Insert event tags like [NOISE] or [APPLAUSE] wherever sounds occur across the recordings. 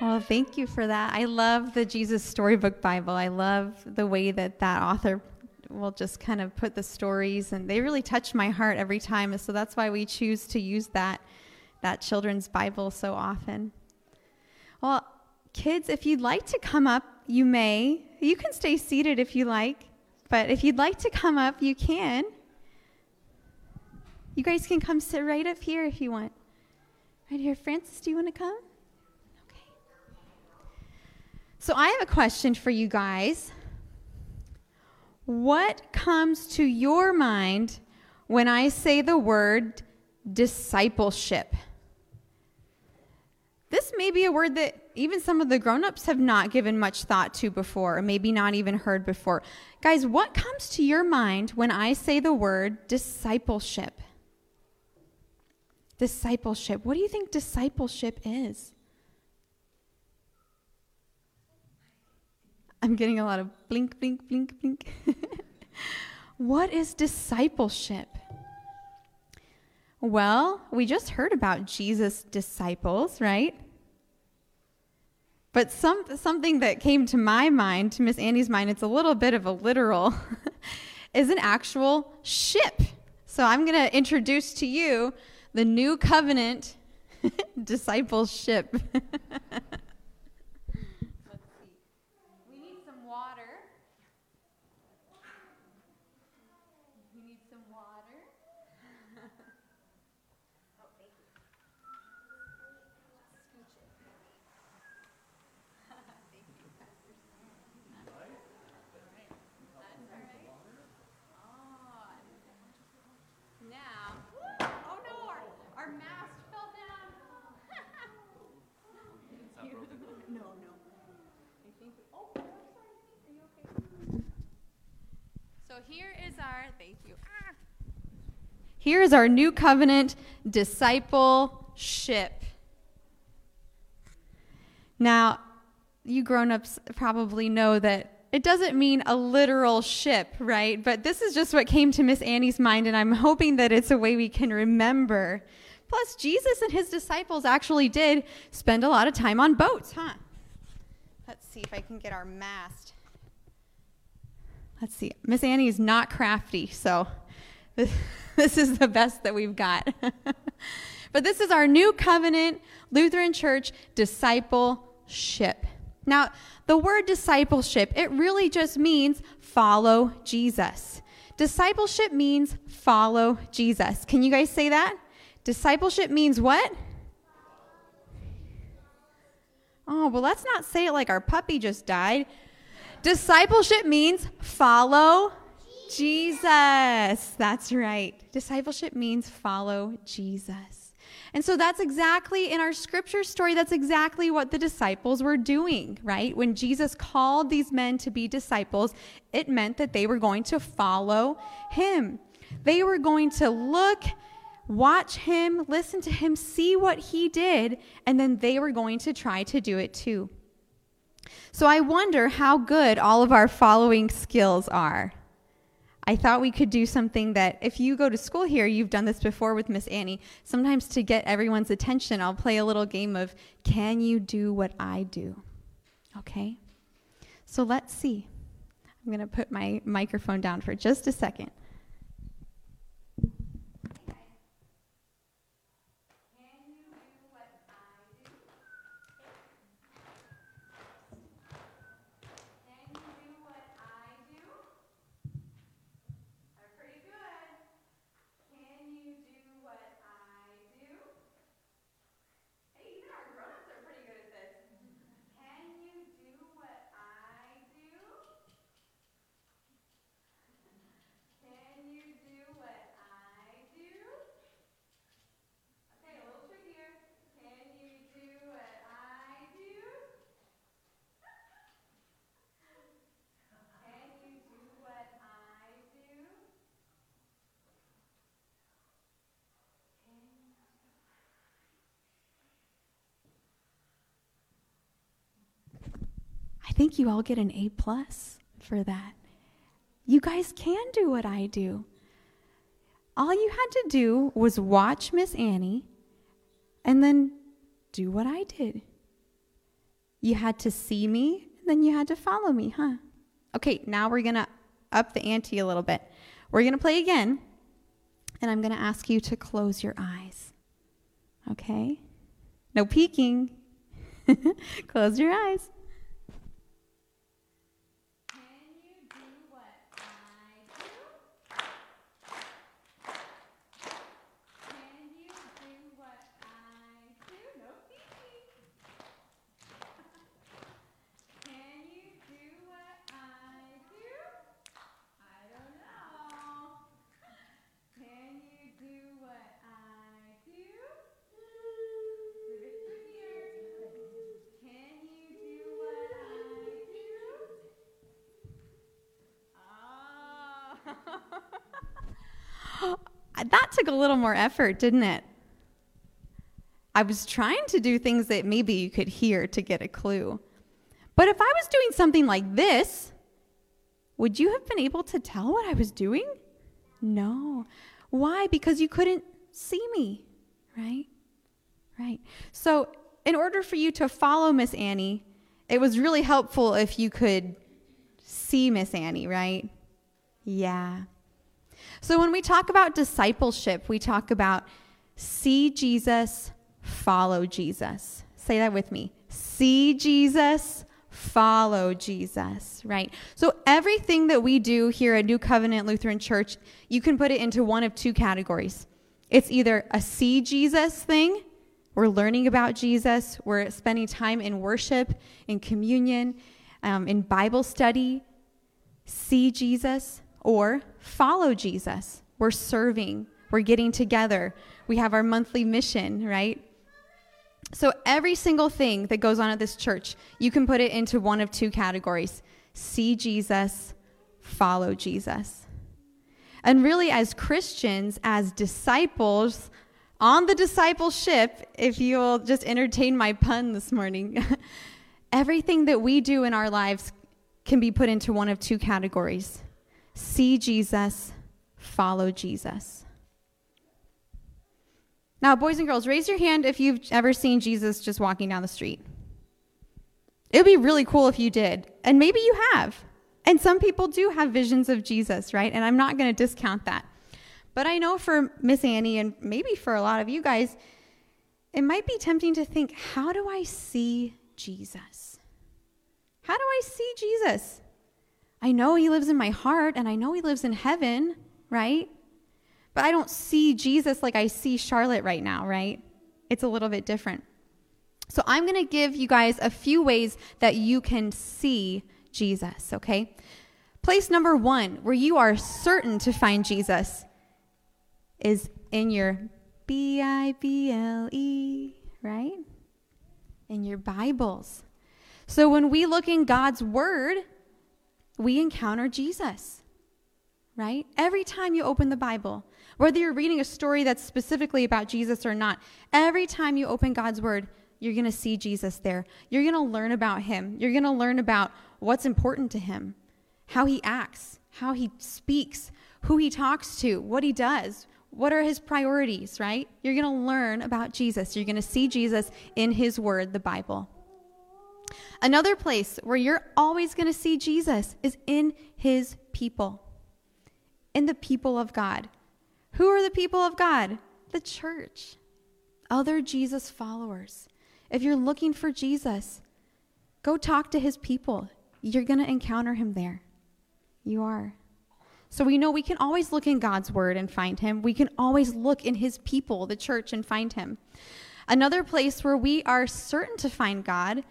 Well, thank you for that. I love the Jesus Storybook Bible. I love the way that that author will just kind of put the stories, and they really touch my heart every time. So that's why we choose to use that that children's Bible so often. Well, kids, if you'd like to come up, you may. You can stay seated if you like, but if you'd like to come up, you can. You guys can come sit right up here if you want. Right here, Francis, do you want to come? So I have a question for you guys. What comes to your mind when I say the word discipleship? This may be a word that even some of the grown-ups have not given much thought to before, or maybe not even heard before. Guys, what comes to your mind when I say the word discipleship? Discipleship. What do you think discipleship is? I'm getting a lot of blink, blink, blink, blink. [LAUGHS] what is discipleship? Well, we just heard about Jesus' disciples, right? But some, something that came to my mind, to Miss Annie's mind, it's a little bit of a literal, [LAUGHS] is an actual ship. So I'm going to introduce to you the new covenant [LAUGHS] discipleship. Here is our, thank you. Ah. Here is our new covenant discipleship. Now, you grown ups probably know that it doesn't mean a literal ship, right? But this is just what came to Miss Annie's mind, and I'm hoping that it's a way we can remember. Plus, Jesus and his disciples actually did spend a lot of time on boats, huh? Let's see if I can get our mast let's see. Miss Annie is not crafty, so this, [LAUGHS] this is the best that we've got. [LAUGHS] but this is our new covenant Lutheran Church discipleship. Now, the word discipleship, it really just means follow Jesus. Discipleship means follow Jesus. Can you guys say that? Discipleship means what? Oh, well, let's not say it like our puppy just died. Discipleship means follow Jesus. That's right. Discipleship means follow Jesus. And so that's exactly in our scripture story, that's exactly what the disciples were doing, right? When Jesus called these men to be disciples, it meant that they were going to follow him. They were going to look, watch him, listen to him, see what he did, and then they were going to try to do it too. So I wonder how good all of our following skills are. I thought we could do something that if you go to school here, you've done this before with Miss Annie. Sometimes to get everyone's attention, I'll play a little game of can you do what I do? Okay? So let's see. I'm going to put my microphone down for just a second. Think you all get an A plus for that. You guys can do what I do. All you had to do was watch Miss Annie and then do what I did. You had to see me, then you had to follow me, huh? Okay, now we're going to up the ante a little bit. We're going to play again, and I'm going to ask you to close your eyes. Okay? No peeking. [LAUGHS] close your eyes. that took a little more effort, didn't it? I was trying to do things that maybe you could hear to get a clue. But if I was doing something like this, would you have been able to tell what I was doing? No. Why? Because you couldn't see me, right? Right. So, in order for you to follow Miss Annie, it was really helpful if you could see Miss Annie, right? Yeah. So when we talk about discipleship, we talk about see Jesus, follow Jesus. Say that with me. See Jesus, follow Jesus, right? So everything that we do here at New Covenant Lutheran Church, you can put it into one of two categories. It's either a see Jesus thing, we're learning about Jesus, we're spending time in worship, in communion, um, in Bible study, see Jesus, or follow Jesus. We're serving, we're getting together, we have our monthly mission, right? So, every single thing that goes on at this church, you can put it into one of two categories see Jesus, follow Jesus. And really, as Christians, as disciples, on the discipleship, if you'll just entertain my pun this morning, [LAUGHS] everything that we do in our lives can be put into one of two categories see Jesus, follow Jesus. Now, boys and girls, raise your hand if you've ever seen Jesus just walking down the street. It would be really cool if you did. And maybe you have. And some people do have visions of Jesus, right? And I'm not going to discount that. But I know for Miss Annie and maybe for a lot of you guys, it might be tempting to think, how do I see Jesus? How do I see Jesus? I know he lives in my heart and I know he lives in heaven, right? But I don't see Jesus like I see Charlotte right now, right? It's a little bit different. So I'm going to give you guys a few ways that you can see Jesus, okay? Place number one, where you are certain to find Jesus, is in your B I B L E, right? In your Bibles. So when we look in God's Word, we encounter Jesus, right? Every time you open the Bible, whether you're reading a story that's specifically about Jesus or not, every time you open God's Word, you're going to see Jesus there. You're going to learn about him. You're going to learn about what's important to him, how he acts, how he speaks, who he talks to, what he does, what are his priorities, right? You're going to learn about Jesus. You're going to see Jesus in his word, the Bible. Another place where you're always going to see Jesus is in his people, in the people of God. Who are the people of God? The church, other Jesus followers. If you're looking for Jesus, go talk to his people. You're going to encounter him there. You are. So we know we can always look in God's word and find him. We can always look in his people, the church, and find him. Another place where we are certain to find God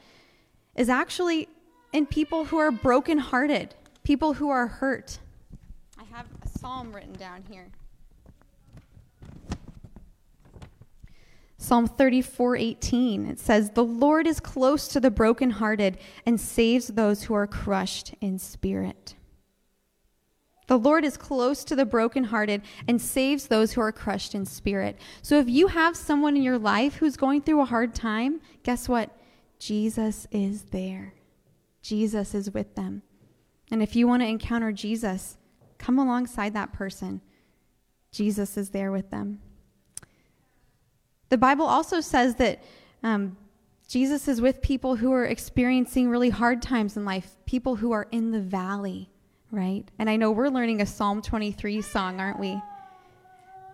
is actually in people who are brokenhearted, people who are hurt. I have a psalm written down here. Psalm 34:18 it says the Lord is close to the brokenhearted and saves those who are crushed in spirit. The Lord is close to the brokenhearted and saves those who are crushed in spirit. So if you have someone in your life who's going through a hard time, guess what? Jesus is there. Jesus is with them. And if you want to encounter Jesus, come alongside that person. Jesus is there with them. The Bible also says that um, Jesus is with people who are experiencing really hard times in life, people who are in the valley, right? And I know we're learning a Psalm 23 song, aren't we?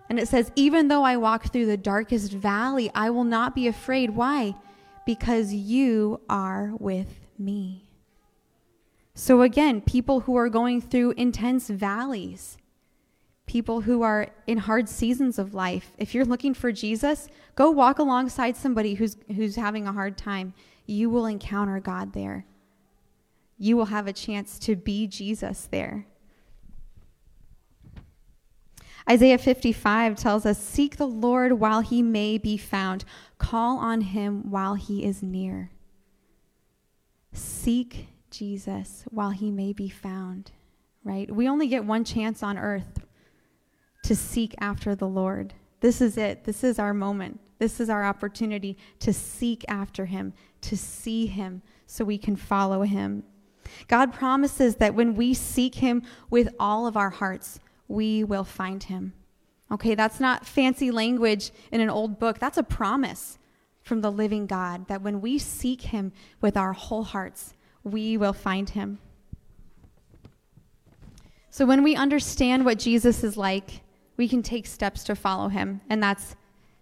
And it says, Even though I walk through the darkest valley, I will not be afraid. Why? Because you are with me. So, again, people who are going through intense valleys, people who are in hard seasons of life, if you're looking for Jesus, go walk alongside somebody who's, who's having a hard time. You will encounter God there. You will have a chance to be Jesus there. Isaiah 55 tells us Seek the Lord while he may be found, call on him while he is near. Seek Jesus while he may be found, right? We only get one chance on earth to seek after the Lord. This is it. This is our moment. This is our opportunity to seek after him, to see him, so we can follow him. God promises that when we seek him with all of our hearts, we will find him. Okay, that's not fancy language in an old book. That's a promise from the living God that when we seek him with our whole hearts, we will find him. So when we understand what Jesus is like, we can take steps to follow him. And that's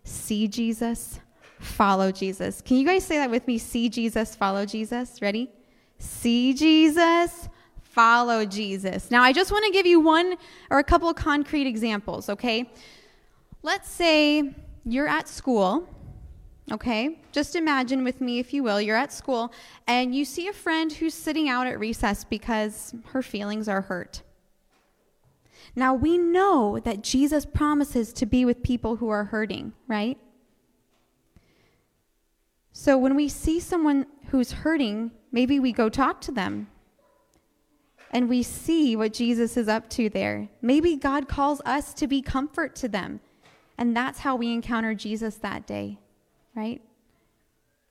see Jesus, follow Jesus. Can you guys say that with me? See Jesus, follow Jesus. Ready? See Jesus, follow Jesus. Now, I just want to give you one or a couple of concrete examples, okay? Let's say you're at school, okay? Just imagine with me, if you will, you're at school and you see a friend who's sitting out at recess because her feelings are hurt. Now, we know that Jesus promises to be with people who are hurting, right? So when we see someone who's hurting, maybe we go talk to them and we see what Jesus is up to there. Maybe God calls us to be comfort to them. And that's how we encounter Jesus that day, right?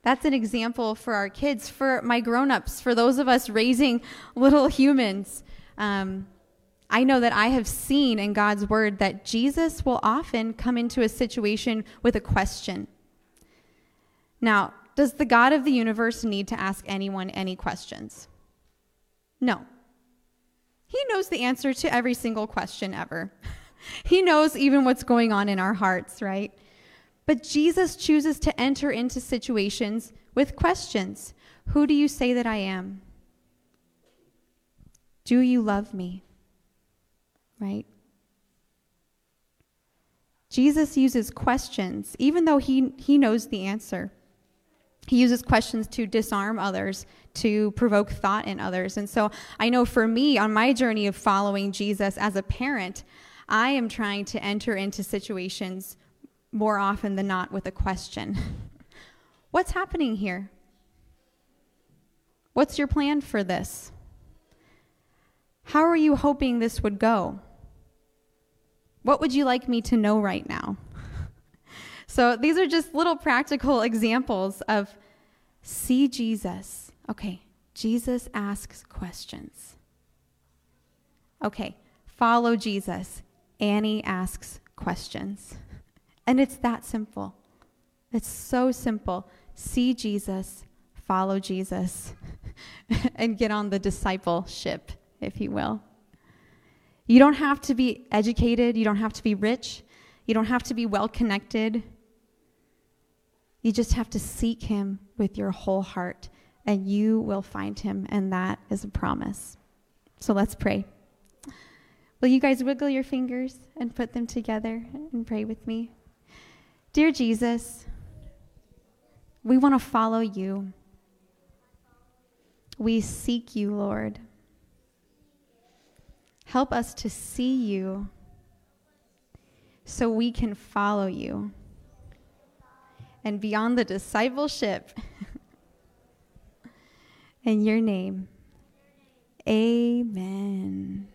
That's an example for our kids, for my grown ups, for those of us raising [LAUGHS] little humans. Um, I know that I have seen in God's word that Jesus will often come into a situation with a question. Now, does the God of the universe need to ask anyone any questions? No. He knows the answer to every single question ever. [LAUGHS] he knows even what's going on in our hearts, right? But Jesus chooses to enter into situations with questions Who do you say that I am? Do you love me? Right? Jesus uses questions, even though he, he knows the answer. He uses questions to disarm others, to provoke thought in others. And so I know for me, on my journey of following Jesus as a parent, I am trying to enter into situations more often than not with a question [LAUGHS] What's happening here? What's your plan for this? How are you hoping this would go? What would you like me to know right now? So these are just little practical examples of see Jesus. Okay, Jesus asks questions. Okay, follow Jesus. Annie asks questions. [LAUGHS] And it's that simple. It's so simple. See Jesus, follow Jesus, [LAUGHS] and get on the discipleship, if you will. You don't have to be educated, you don't have to be rich, you don't have to be well connected. You just have to seek him with your whole heart, and you will find him, and that is a promise. So let's pray. Will you guys wiggle your fingers and put them together and pray with me? Dear Jesus, we want to follow you. We seek you, Lord. Help us to see you so we can follow you. And beyond the discipleship, [LAUGHS] in your name, amen.